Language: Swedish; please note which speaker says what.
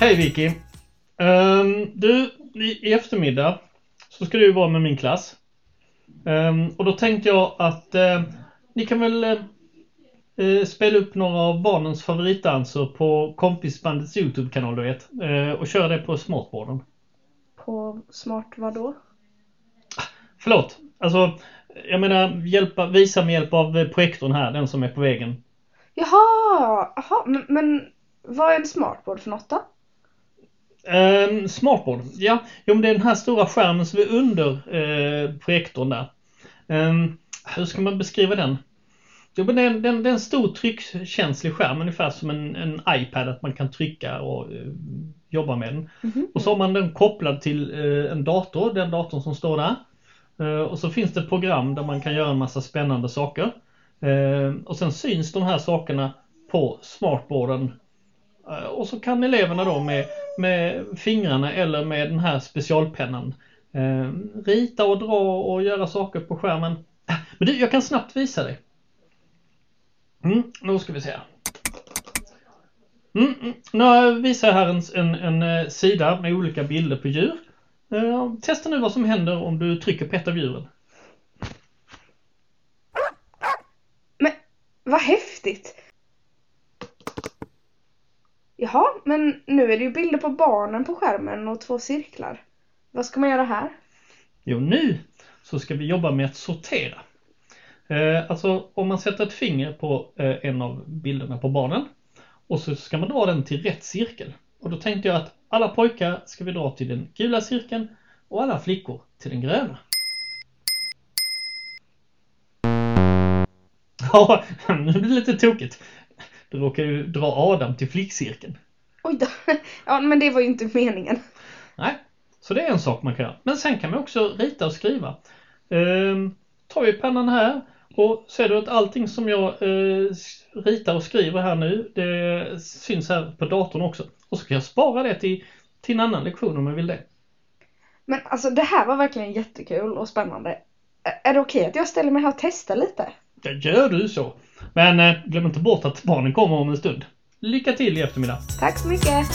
Speaker 1: Hej Vicky! Ehm, du, i, eftermiddag så ska du vara med min klass. Ehm, och då tänkte jag att eh, ni kan väl eh, spela upp några av barnens favoritdanser på kompisbandets YouTube-kanal du vet. Eh, och köra det på smartboarden.
Speaker 2: På smart vadå?
Speaker 1: Förlåt, alltså jag menar hjälpa, visa med hjälp av projektorn här, den som är på väggen.
Speaker 2: Jaha, jaha men, men vad är en smartboard för något då?
Speaker 1: Um, smartboard, ja. Jo men det är den här stora skärmen som är under eh, projektorn där. Ehm, hur ska man beskriva den? Jo men det är, en- den, det är en stor tryckkänslig skärm, ungefär som en, en iPad, att man kan trycka och eh, jobba med den.
Speaker 2: Mhm.
Speaker 1: Och så har man den kopplad till eh, en dator, den datorn som står där. Och så finns det program där man kan göra en massa spännande saker. Eh, och sen syns de här sakerna på smartboarden. Och så kan eleverna då med, med fingrarna eller med den här specialpennan eh, rita och dra och göra saker på skärmen. Ah, men du, jag kan snabbt visa dig. Mm, då ska vi se. här. Mm. mm. Nu visar jag här en, en, en eh, sida med olika bilder på djur. Eh, testa nu vad som händer om du trycker på ett av djuren.
Speaker 2: Men vad häftigt! Jaha, men nu är det ju bilder på barnen på skärmen och två cirklar. Vad ska man göra här?
Speaker 1: Jo, nu så ska vi jobba med att sortera. Eh, alltså om man sätter ett finger på eh, en av bilderna på barnen och så ska man dra den till rätt cirkel. Och då tänkte jag att alla pojkar ska vi dra till den gula cirkeln och alla flickor till den gröna. Ja, nu blir det lite tokigt. Du råkar ju dra Adam till flickcirkeln.
Speaker 2: Oj då. Ja, men det var ju inte meningen.
Speaker 1: Nej, så det är en sak man kan göra. Men sen kan man också rita och skriva. Ehm, tar vi pennan här och ser du att allting som jag eh, ritar och skriver här nu, det syns här på datorn också. Och så kan jag spara det till, till en annan lektion om jag vill det.
Speaker 2: Men alltså det här var verkligen jättekul och spännande. Är det okej att jag ställer mig här och testar lite?
Speaker 1: Ja, gör du så. Men eh, glöm inte bort att barnen kommer om en stund. Lycka till i eftermiddag.
Speaker 2: Tack så mycket!